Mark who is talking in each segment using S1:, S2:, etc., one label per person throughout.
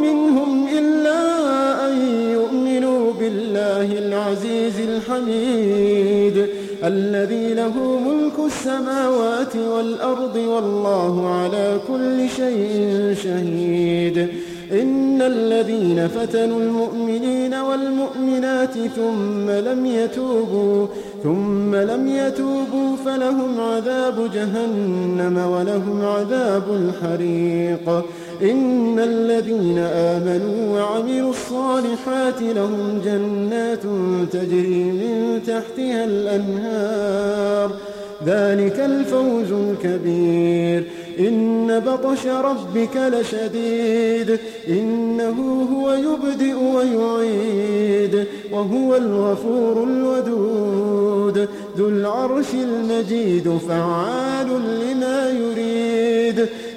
S1: منهم إلا أن يؤمنوا بالله العزيز الحميد الذي له ملك السماوات والأرض والله على كل شيء شهيد إن الذين فتنوا المؤمنين والمؤمنات ثم لم يتوبوا ثم لم يتوبوا فلهم عذاب جهنم ولهم عذاب الحريق إن الذين آمنوا وعملوا الصالحات لهم جنات تجري من تحتها الأنهار ذلك الفوز الكبير إن بطش ربك لشديد إنه هو يبدئ ويعيد وهو الغفور الودود ذو العرش المجيد فعال لما يريد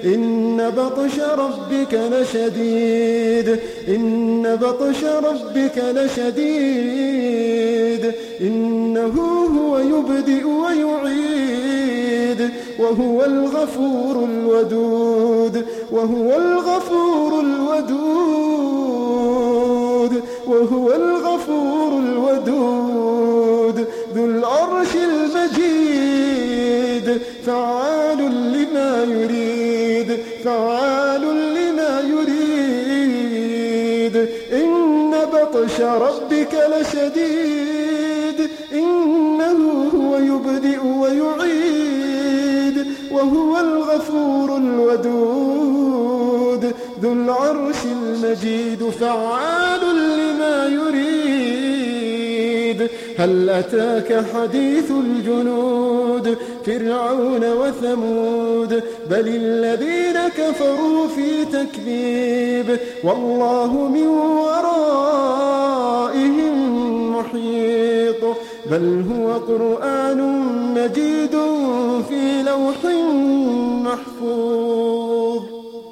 S1: إن بطش ربك لشديد إن بطش ربك لشديد إنه هو يبدئ ويعيد وهو الغفور الودود وهو الغفور الودود وهو الغفور الودود ذو العرش المجيد فعلا فعال لما يريد إن بطش ربك لشديد إنه هو يبدئ ويعيد وهو الغفور الودود ذو العرش المجيد فعال لما يريد هل أتاك حديث الجنود فرعون وثمود بل الذين كفروا في تكذيب والله من ورائهم محيط بل هو قرآن مجيد في لوح محفوظ